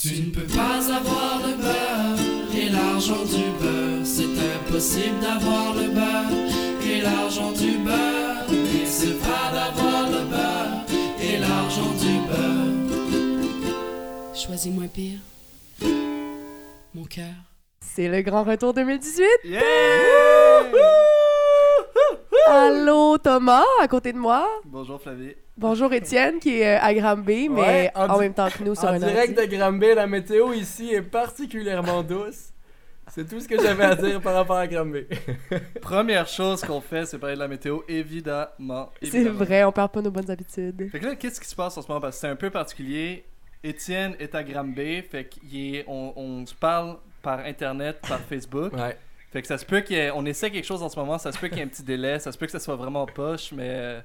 Tu ne peux pas avoir le beurre et l'argent du beurre. C'est impossible d'avoir le beurre et l'argent du beurre. Et c'est pas d'avoir le beurre et l'argent du beurre. Choisis moins pire. Mon cœur. C'est le grand retour 2018. Yeah! Allô Thomas, à côté de moi. Bonjour Flavie. Bonjour Étienne, qui est euh, à Granby, mais Ouais, en même temps que nous sur En un direct ordi. de Granby, la météo ici est particulièrement douce. C'est tout ce que j'avais à dire par rapport à Granby. Première chose qu'on fait, c'est parler de la météo, évidemment. C'est vrai, on perd pas nos bonnes habitudes. Fait que là, qu'est-ce qui se passe en ce moment? Parce que c'est un peu particulier. Étienne est à Granby, fait qu'on on se parle par Internet, par Facebook. Ouais. Fait que ça se peut qu'on essaie quelque chose en ce moment, ça se peut qu'il y ait un petit délai, ça se peut que ça soit vraiment poche, mais...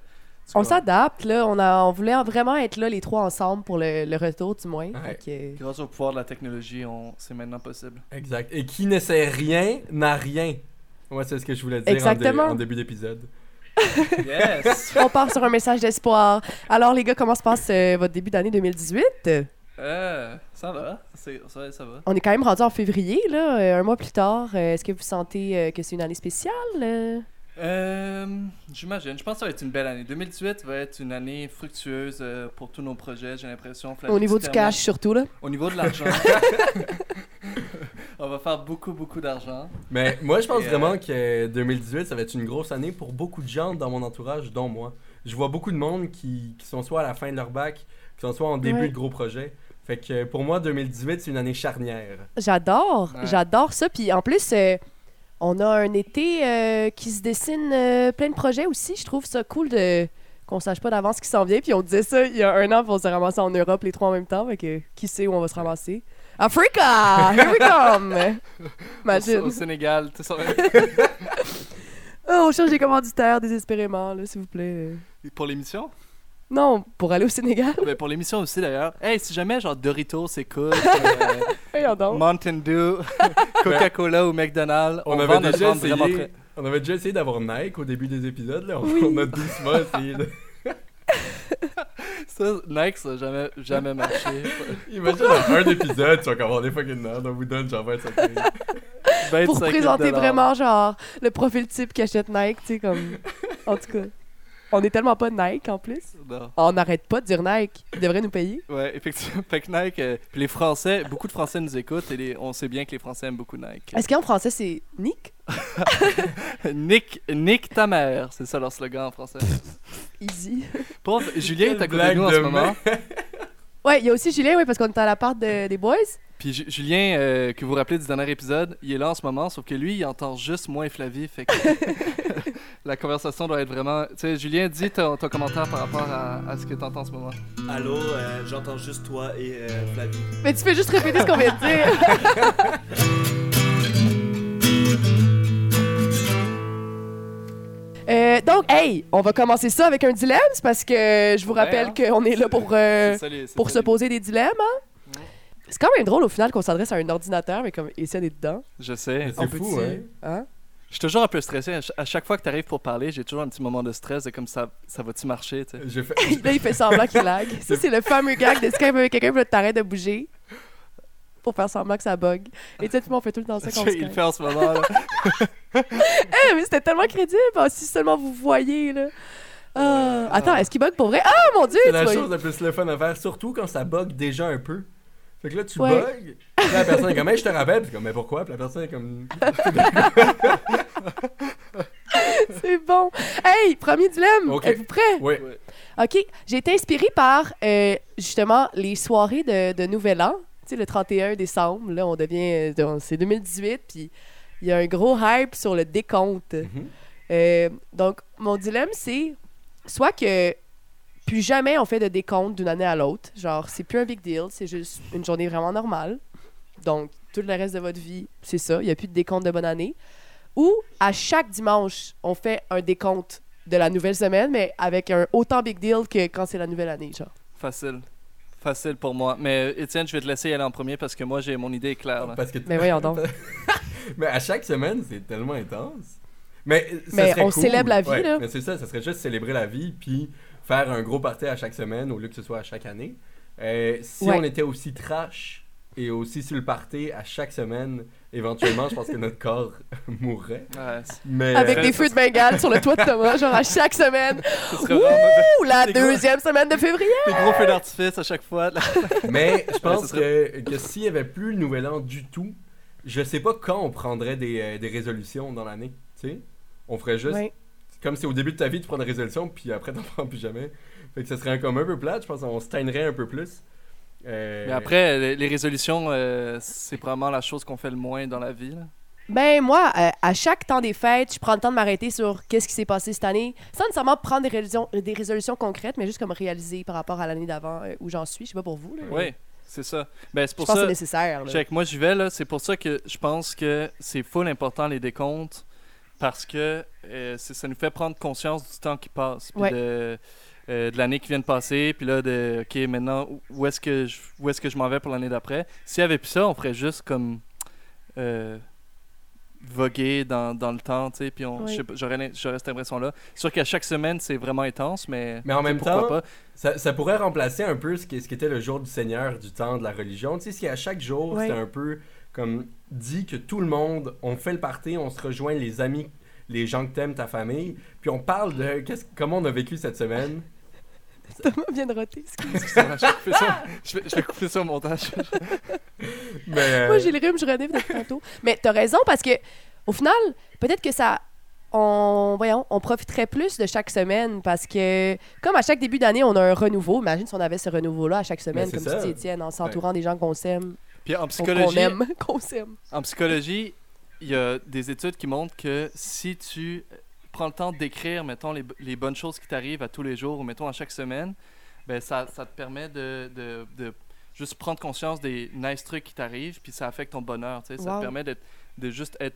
tu On s'adapte, là. On, a, on voulait vraiment être là, les trois ensemble, pour le, le retour, du moins. Ouais. Fait que- Grâce au pouvoir de la technologie, on... c'est maintenant possible. Exact. Et qui ne sait rien n'a rien. Ouais, c'est ce que je voulais dire en, dé- Exactement. en début d'épisode. Yes! On part sur un message d'espoir. Alors, les gars, comment se passe euh, votre début d'année 2018? euh, ça va, ça, va, ça va. On est quand même rendu en février, là, euh, un mois plus tard. Euh, Est-ce que vous sentez euh, que c'est une année spéciale? Euh? J'imagine. Je pense que ça va être une belle année. 2018 va être une année fructueuse euh, pour tous nos projets, j'ai l'impression. Au niveau du cash, surtout, là. Au niveau de l'argent. On va faire beaucoup, beaucoup d'argent. Mais moi, je pense Et, euh, vraiment que 2018, ça va être une grosse année pour beaucoup de gens dans mon entourage, dont moi. Je vois beaucoup de monde qui, qui sont soit à la fin de leur bac, qui sont soit en début Ouais. de gros projets. Fait que pour moi, 2018, c'est une année charnière. J'adore, Ouais. j'adore ça. Puis en plus, euh, on a un été euh, qui se dessine euh, plein de projets aussi. Je trouve ça cool de qu'on sache pas d'avance ce qui s'en vient. Puis on disait ça il y a un an, puis on s'est ramassé en Europe les trois en même temps. Fait que qui sait où on va se ramasser? Africa! Here we come! Imagine. au Sénégal, ça va- Oh, on cherche des commanditaires désespérément, là, s'il vous plaît. Pour l'émission? Non, pour aller au Sénégal? Mais pour l'émission aussi d'ailleurs. Hey, si jamais genre Doritos écoute, euh. Mountain Dew, Coca-Cola ou McDonald's, on, On, avait déjà essayé, près. on avait déjà essayé d'avoir Nike au début des épisodes. Là. On, Oui. on a doucement essayé de... Ça, Nike, ça n'a jamais, jamais marché. Imagine dans un épisode, tu vas comme des fucking merde, on vous donne genre 25 000. Pour 25 présenter vraiment, genre, le profil type qui achète Nike, tu sais, comme. En tout cas. On est tellement pas Nike en plus. Non. On n'arrête pas de dire Nike. Ils devraient nous payer. Ouais, effectivement. Fait que Nike, euh, puis les Français, beaucoup de Français nous écoutent et les- on sait bien que les Français aiment beaucoup Nike. Est-ce qu'en français, c'est Nick? Nick, Nick ta mère, c'est ça leur slogan en français. Easy. Pauvre, Julien est à côté de nous en ce moment? Ouais, il y a aussi Julien, oui, parce qu'on est à la part de- des boys. Puis Ju- Julien, euh, que vous vous rappelez du dernier épisode, il est là en ce moment, sauf que lui, il entend juste moi et Flavie. Fait que la conversation doit être vraiment. Tu sais, Julien, dis ton, ton commentaire par rapport à, à ce que tu entends en ce moment. Allô, euh, j'entends juste toi et euh, Flavie. Mais tu fais juste répéter ce qu'on vient de dire. Euh, donc, hey, on va commencer ça avec un dilemme, c'est parce que je vous Ouais, rappelle hein? qu'on est là pour, euh, pour se poser des dilemmes. hein? C'est quand même drôle au final qu'on s'adresse à un ordinateur, mais comme Etienne est dedans? Je sais. C'est on fou, peut-tu- hein? Je suis toujours un peu stressé. À ch- À chaque fois que tu arrives pour parler, j'ai toujours un petit moment de stress de comme ça, ça va-tu marcher, tu sais? J'ai fait... Là, il fait semblant qu'il lag. Ça, c'est le fameux gag de Skype avec quelqu'un, puis là, t'arrêtes de bouger pour faire semblant que ça bug. Et tu sais, tout le monde fait tout le temps ça quand on il le fait en ce moment. là. Eh, mais c'était tellement crédible. Ah, si seulement vous voyez, là. Ah, attends, est-ce qu'il bug pour vrai? Ah, mon Dieu! C'est la vois- chose la plus le fun à faire, surtout quand ça bug déjà un peu. Fait que là, tu Ouais. bugs, puis la personne est comme, Hey, je te rappelle, puis comme, mais pourquoi? Puis la personne est comme, C'est bon. Hey, premier dilemme. Êtes-vous prêts? oui. OK. J'ai été inspirée par, euh, justement, les soirées de, de Nouvel An. Tu sais, le 31 décembre, là, on devient... euh, c'est 2018, puis il y a un gros hype sur le décompte. Mhm. Euh, donc, mon dilemme, c'est soit que plus jamais on fait de décompte d'une année à l'autre. Genre, c'est plus un big deal, c'est juste une journée vraiment normale. Donc, tout le reste de votre vie, c'est ça. Il n'y a plus de décompte de bonne année. Ou, à chaque dimanche, on fait un décompte de la nouvelle semaine, mais avec un autant big deal que quand c'est la nouvelle année, genre. Facile. Facile pour moi. Mais Étienne, je vais te laisser y aller en premier parce que moi, j'ai mon idée est claire. là. Parce que Mais voyons donc. mais à chaque semaine, c'est tellement intense. Mais, euh, ça Mais serait on cool. célèbre la vie, Ouais, là. Mais c'est ça, ça serait juste célébrer la vie, puis faire un gros party à chaque semaine au lieu que ce soit à chaque année. Euh, si Ouais. on était aussi trash et aussi sur le party à chaque semaine, éventuellement, je pense que notre corps mourrait. Ouais, Mais Avec euh, des feux de Bengale sur le toit de Thomas, genre à chaque semaine. Ouh, la gros- deuxième semaine de février. des gros feux d'artifice à chaque fois. là. Mais je pense ce que, que s'il n'y avait plus le nouvel an du tout, je sais pas quand on prendrait des, euh, des résolutions dans l'année. Tu sais, on ferait juste Ouais. Comme si au début de ta vie tu prends des résolutions, puis après t'en prends plus jamais. Fait que ça serait comme un peu plate, je pense qu'on se un peu plus. Euh, Mais après, les, les résolutions, euh, c'est probablement la chose qu'on fait le moins dans la vie. là. Ben moi, euh, à chaque temps des fêtes, je prends le temps de m'arrêter sur qu'est-ce qui s'est passé cette année, sans nécessairement prendre des résolutions, des résolutions concrètes, mais juste comme réaliser par rapport à l'année d'avant euh, où j'en suis. Je sais pas pour vous. Là, mais Oui, c'est ça. Ben, c'est Je pour pense que ça. c'est nécessaire. là. Check, moi j'y vais là, c'est pour ça que je pense que c'est full important les décomptes parce que euh, ça nous fait prendre conscience du temps qui passe, puis Ouais. de, euh, de l'année qui vient de passer, puis là de OK, maintenant où- est-ce que je, où est-ce que je m'en vais pour l'année d'après? S'il y avait plus ça, on ferait juste comme euh, voguer dans, dans le temps, tu sais, puis on, Oui. j'aurais cette impression-là. Sûr qu'à chaque semaine, c'est vraiment intense, mais, Mais en même pourquoi temps, pas? Ça, ça pourrait remplacer un peu ce qui, ce qui était le jour du Seigneur du temps de la religion. Tu sais, si à chaque jour, Ouais. c'était un peu comme dit que tout le monde, on fait le party, on se rejoint les amis, les gens que t'aimes, ta famille, puis on parle de qu'est-ce- comment on a vécu cette semaine. Thomas vient de roter. excuse. Excusez-moi, je vais couper ça- je vais- je vais couper ça au montage. Mais, euh, Moi, j'ai le rhume, je renifle depuis tantôt. Mais t'as raison parce que, au final, peut-être que ça. On, voyons, on profiterait plus de chaque semaine parce que, comme à chaque début d'année, on a un renouveau. Imagine si on avait ce renouveau-là à chaque semaine, c'est comme ça. tu dis, Étienne, en s'entourant des gens qu'on s'aime, Puis en qu'on psychologie, aime, qu'on s'aime. En psychologie, il y a des études qui montrent que si tu prends le temps d'écrire, mettons, les, les bonnes choses qui t'arrivent à tous les jours ou, mettons, à chaque semaine, ben ça, ça te permet de, de, de juste prendre conscience des nice trucs qui t'arrivent, puis ça affecte ton bonheur, tu sais. Ça te permet d'être- de juste être...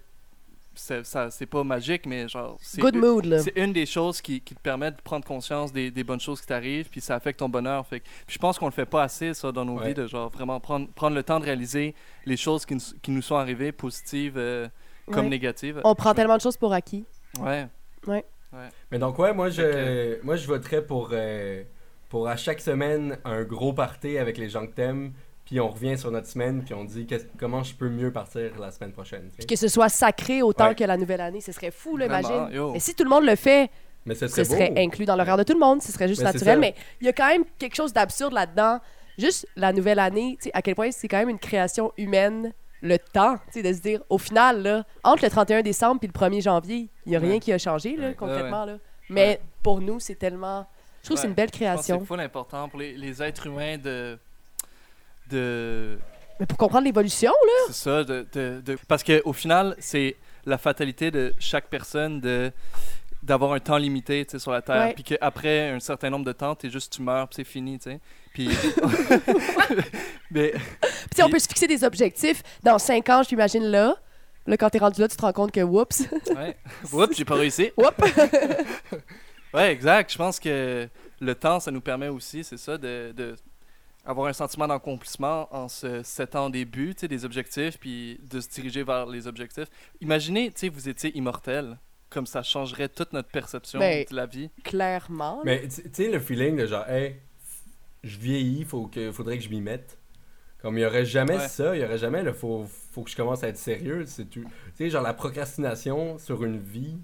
C'est ça- c'est pas magique, mais genre... c'est Good une- mood, là. c'est une des choses qui, qui te permet de prendre conscience des, des bonnes choses qui t'arrivent, puis ça affecte ton bonheur. Fait que- puis je pense qu'on le fait pas assez, ça, dans nos Ouais. vies, de genre vraiment prendre, prendre le temps de réaliser les choses qui, nous- qui nous sont arrivées, positives euh, comme Ouais. négatives. On prend tellement de choses pour acquis. Ouais. mais donc, ouais, moi, je, moi, je voterais pour, euh, pour à chaque semaine un gros party avec les gens que t'aimes, puis on revient sur notre semaine, puis on dit comment je peux mieux partir la semaine prochaine. Puis que ce soit sacré autant Ouais. que la nouvelle année, ce serait fou, là, imagine. yo. Mais si tout le monde le fait, Mais ce ce serait, inclus dans l'horaire de tout le monde, ce serait juste Mais naturel. Mais il y a quand même quelque chose d'absurde là-dedans. Juste la nouvelle année, tu sais, à quel point c'est quand même une création humaine, le temps, tu sais, de se dire, au final, là, entre le 31 décembre et le 1er janvier, il n'y a Ouais. rien qui a changé, là, Ouais. concrètement. Là. Mais pour nous, c'est tellement. Je trouve que c'est une belle Je pense que création. c'est full important pour les, les êtres humains de... de Mais pour comprendre l'évolution, là. C'est ça. De, de, de- Parce qu'au final, c'est la fatalité de chaque personne de d'avoir un temps limité tu sais, sur la Terre. Puis qu'après un certain nombre de temps, t'es juste, tu meurs, puis c'est fini. tu sais. Puis. Mais. Sais, on peut se fixer des objectifs. Dans 5 ans, je t'imagine là. Là, quand t'es rendu là, tu te rends compte que, whoops. Ouais. Oups, j'ai pas réussi. Oups. ouais, exact. Je pense que le temps, ça nous permet aussi, c'est ça, de, de avoir un sentiment d'accomplissement en se settant des buts, des objectifs, puis de se diriger vers les objectifs. Imaginez, tu sais, vous étiez immortel. Comme ça changerait toute notre perception Ben, de la vie. Clairement. Mais tu sais, le feeling de genre, hey, je vieillis, faut que, faudrait que je m'y mette. Comme il y aurait jamais Ouais. ça, il y aurait jamais le faut, faut que je commence à être sérieux. Tu sais, genre la procrastination sur une vie,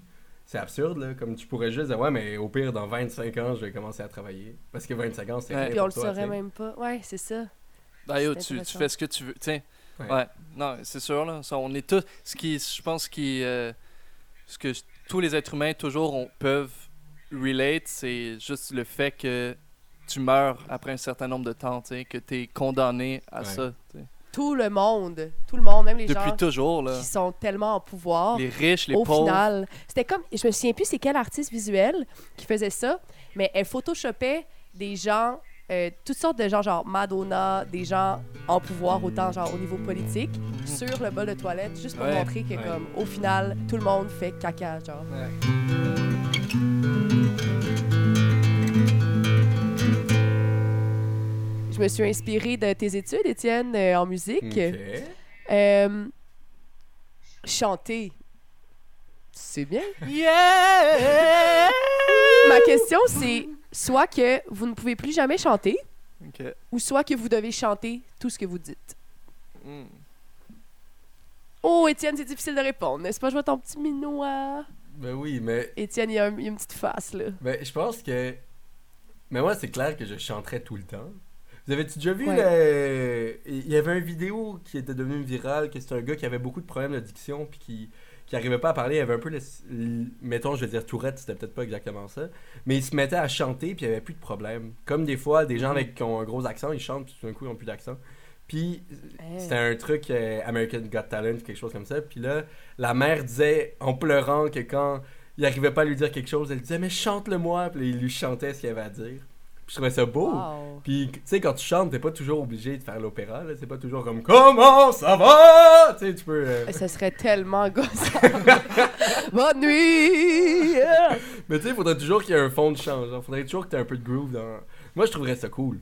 c'est absurde, là. Comme tu pourrais juste dire, ouais, mais au pire, dans 25 ans, je vais commencer à travailler. Parce que 25 ans, c'est Ouais. rien Puis on pour le toi, saurait même pas. Ouais, c'est ça. Ben, yo, tu, fais ce que tu veux. Tiens. Ouais. Ouais. Non, c'est sûr, là. Ça, on est tous. Ce qui, je pense qui. euh, ce que tous les êtres humains, toujours, on, peuvent relate, c'est juste le fait que tu meurs après un certain nombre de temps, tu sais, que tu es condamné à Ouais. ça. tu sais. Tout le monde, tout le monde, même les Depuis gens toujours, là. qui sont tellement en pouvoir. Les riches, les au pauvres. final, c'était comme, je me souviens plus c'est quel artiste visuel qui faisait ça, mais elle photoshopait des gens, euh, toutes sortes de gens, genre Madonna, des gens en pouvoir, autant genre au niveau politique, sur le bol de toilette, juste pour Ouais, montrer que ouais. comme au final, tout le monde fait caca, genre. Ouais. Me suis inspirée de tes études, Étienne, euh, en musique. Ok. Euh, chanter, c'est bien. Yeah! Ma question, c'est soit que vous ne pouvez plus jamais chanter, ou soit que vous devez chanter tout ce que vous dites. Hmm. Oh, Étienne, c'est difficile de répondre, n'est-ce pas? Je vois ton petit minois. Ben oui, mais Étienne, il y, a un- il y a une petite face, là. ben, je pense que. Mais moi, c'est clair que je chanterais tout le temps. Vous avez-tu déjà vu Ouais. le- Il y avait une vidéo qui était devenue virale, que c'était un gars qui avait beaucoup de problèmes d'addiction, puis qui qui arrivait pas à parler, il avait un peu le, le- mettons je veux dire Tourette, c'était peut-être pas exactement ça, mais il se mettait à chanter puis il avait plus de problème. Comme des fois des gens Mhm. avec qui ont un gros accent, ils chantent puis tout d'un coup ils ont plus d'accent. Puis c'était un truc euh, American Got Talent quelque chose comme ça, puis là la mère disait en pleurant que quand il arrivait pas à lui dire quelque chose, elle disait mais chante-le-moi, puis il lui chantait ce qu'il avait à dire. Puis je trouvais ça beau. Wow. Puis, tu sais, quand tu chantes, t'es pas toujours obligé de faire l'opéra, là. C'est pas toujours comme Comment ça va? Tu sais, tu peux. euh, Ça serait tellement gossant. Bonne nuit! Mais tu sais, faudrait toujours qu'il y ait un fond de chant. Genre, faudrait toujours que t'aies un peu de groove dans. Moi, je trouverais ça cool.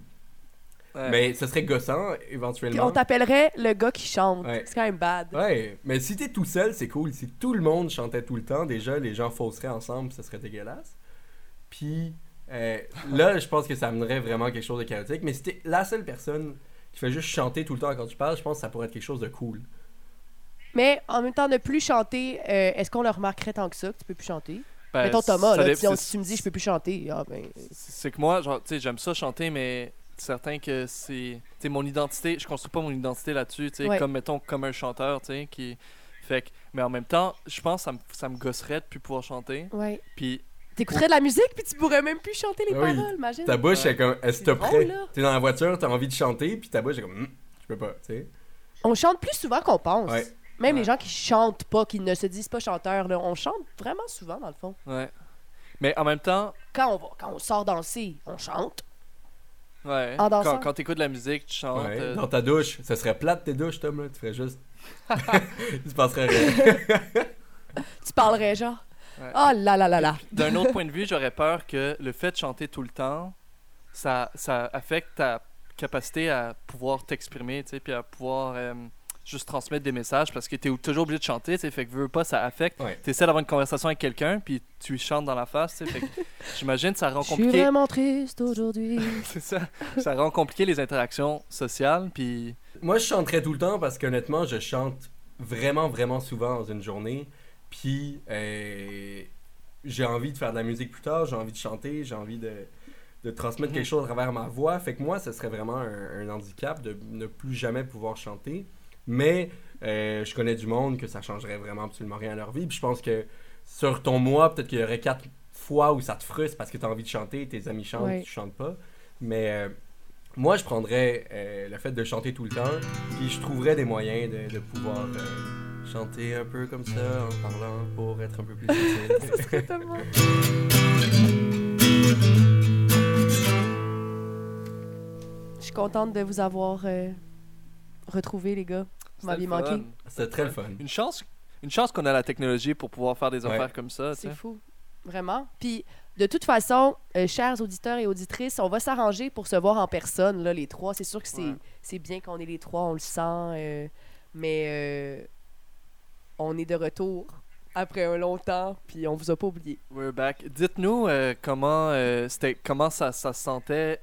Ouais. Mais ce serait gossant, Puis éventuellement. on t'appellerait le gars qui chante. Ouais. C'est quand même bad. Ouais, mais si t'es tout seul, c'est cool. Si tout le monde chantait tout le temps, déjà, les gens fausseraient ensemble, ça serait dégueulasse. Puis euh, là, je pense que ça amènerait vraiment quelque chose de chaotique. Mais si t'es la seule personne qui fait juste chanter tout le temps quand tu parles, je pense que ça pourrait être quelque chose de cool. Mais en même temps, ne plus chanter, euh, est-ce qu'on le remarquerait tant que ça que tu peux plus chanter? Ben, Mettons Thomas, là, si, on- c'est- si tu me dis je peux plus chanter, ah ben. C'est que moi, genre, tu sais, j'aime ça chanter, mais c'est certain que c'est. Mon identité, je construis pas mon identité là-dessus, tu sais, Ouais. comme, mettons, comme un chanteur, tu sais, qui. Fait que. Mais en même temps, je pense que ça me, ça me gosserait de plus pouvoir chanter. Ouais. Puis, T'écouterais de la musique puis tu pourrais même plus chanter les Ah oui. paroles, imagine. Ta bouche, Ouais. est comme, elle C'est drôle, là. T'es dans la voiture, t'as envie de chanter, puis ta bouche est comme, Hum, je peux pas, tu sais. On chante plus souvent qu'on pense. Ouais. Même Ouais. les gens qui chantent pas, qui ne se disent pas chanteurs, là, on chante vraiment souvent dans le fond. ouais. Mais en même temps, Quand on va, quand on sort danser, on chante. ouais. En dansant. Quand, quand t'écoutes de la musique, tu chantes. Ouais, euh, Dans ta douche, ça serait plate tes douches, Tom, là. Tu ferais juste. Se passerait rien. Tu parlerais genre. Ouais. Oh là là là là. D'un autre point de vue, j'aurais peur que le fait de chanter tout le temps, ça, ça affecte ta capacité à pouvoir t'exprimer, tu sais, puis à pouvoir euh, juste transmettre des messages parce que tu es toujours obligé de chanter, tu sais, fait que veux pas, ça affecte. Ouais. Tu essaies d'avoir une conversation avec quelqu'un, puis tu lui chantes dans la face, tu sais, fait que j'imagine que ça rend Je suis compliqué. vraiment triste aujourd'hui. C'est ça. Ça rend compliqué les interactions sociales, puis Moi, je chanterais tout le temps parce qu'honnêtement, je chante vraiment, vraiment souvent dans une journée. Puis, euh, j'ai envie de faire de la musique plus tard, j'ai envie de chanter, j'ai envie de, de transmettre Mhm. quelque chose à travers ma voix. Fait que moi, ce serait vraiment un, un handicap de ne plus jamais pouvoir chanter. Mais euh, je connais du monde que ça changerait vraiment absolument rien à leur vie. Puis je pense que sur ton mois, peut-être qu'il y aurait quatre fois où ça te frustre parce que tu as envie de chanter, tes amis chantent, Ouais. tu chantes pas. Mais euh, moi, je prendrais euh, le fait de chanter tout le temps, puis je trouverais des moyens de, de pouvoir chanter un peu comme ça en parlant pour être un peu plus utile. Je suis contente de vous avoir euh, retrouvé, les gars. Vous le manqué. C'était très le fun. Une chance, une chance qu'on a la technologie pour pouvoir faire des Ouais. affaires comme ça, C'est fou. Vraiment. Puis, de toute façon, euh, chers auditeurs et auditrices, on va s'arranger pour se voir en personne, là, les trois. C'est sûr que c'est Ouais. c'est bien qu'on est les trois, on le sent. euh, mais euh, on est de retour après un long temps, puis on vous a pas oublié. We're back. Dites-nous euh, comment, euh, c'était, comment ça, ça se sentait?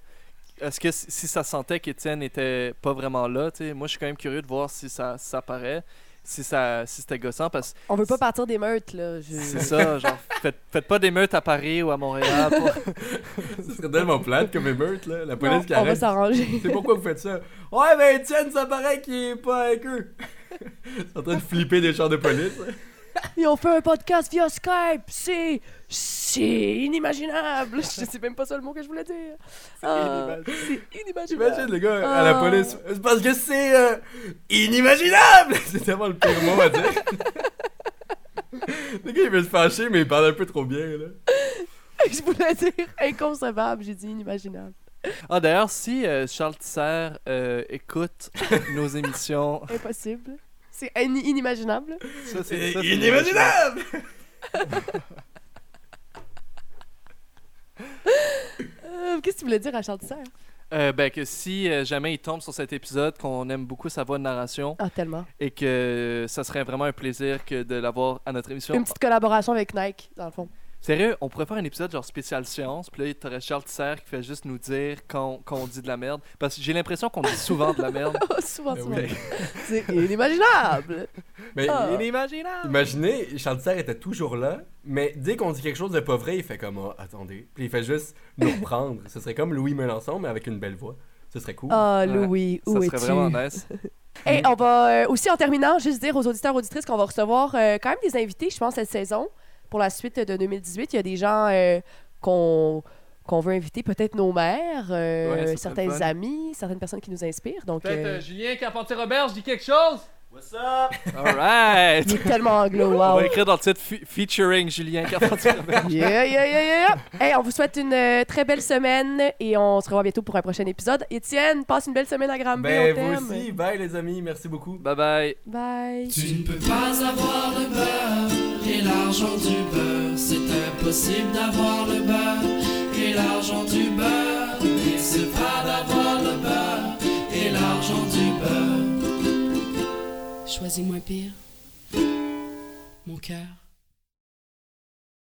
Est-ce que si ça sentait qu'Étienne était pas vraiment là, tu sais, moi je suis quand même curieux de voir si ça, ça paraît, si ça, si c'était gossant parce On veut pas partir des meutes, là. je- c'est ça, genre faites, faites pas d'émeutes à Paris ou à Montréal. pour- Ce serait tellement plate comme émeute, là. La Non, police qui on va s'arranger. C'est pourquoi vous faites ça? Ouais, ben Étienne, ça paraît qu'il est pas avec eux. En train de flipper des chars de police. Ils ont fait un podcast via Skype. C'est. C'est inimaginable. Je sais même pas ça le mot que je voulais dire. Ah, C'est inimaginable. J'imagine le gars à la Ah. police. C'est parce que c'est euh, inimaginable! C'est tellement le pire mot à dire. le gars il veut se fâcher, mais il parle un peu trop bien, là. Je voulais dire inconcevable. J'ai dit inimaginable. Ah d'ailleurs, si euh, Charles Tisser euh, écoute nos émissions, Impossible. C'est in- inimaginable. ça C'est inimaginable! Euh, Qu'est-ce que tu voulais dire à Charles Tisser? Euh, ben que si euh, jamais il tombe sur cet épisode, qu'on aime beaucoup sa voix de narration Ah, tellement. et que ça serait vraiment un plaisir que de l'avoir à notre émission. Une petite collaboration avec Nike, dans le fond. Sérieux, on pourrait faire un épisode genre spécial science, puis là, t'aurais Charles Tisser qui fait juste nous dire quand, quand on dit de la merde. Parce que j'ai l'impression qu'on dit souvent de la merde. Oh, souvent, souvent. oui. C'est inimaginable. Mais Ah. Inimaginable! imaginez, Charles Tisser était toujours là, mais dès qu'on dit quelque chose de pas vrai, il fait comme Ah, attendez. Puis il fait juste nous reprendre. Ce serait comme Louis Melançon, mais avec une belle voix. Ce serait cool. Ah, Ouais. Louis, où Ça es-tu? serait vraiment nice. Hey, on va euh, aussi, en terminant, juste dire aux auditeurs auditrices qu'on va recevoir euh, quand même des invités, je pense, cette saison. Pour la suite de 2018, il y a des gens euh, qu'on qu'on veut inviter, peut-être nos mères, euh, Ouais, certains fun. amis, certaines personnes qui nous inspirent. Donc, Peut-être euh, Julien Carpentier-Robert, je dis quelque chose? What's up? Alright! il est tellement anglo, On va écrire dans le titre fe- featuring Julien Carpentier-Robert. Yeah, yeah, yeah, yeah, yeah. Hey, on vous souhaite une euh, très belle semaine et on se revoit bientôt pour un prochain épisode. Étienne, passe une belle semaine à Granby, ben, on t'aime. vous aussi. Bye, les amis. Merci beaucoup. bye bye! Bye. Tu ne peux pas avoir le beurre et l'argent du beurre. C'est impossible d'avoir le beurre et l'argent du beurre. Mais c'est pas d'avoir le beurre et l'argent du beurre. Choisis moins pire. Mon cœur.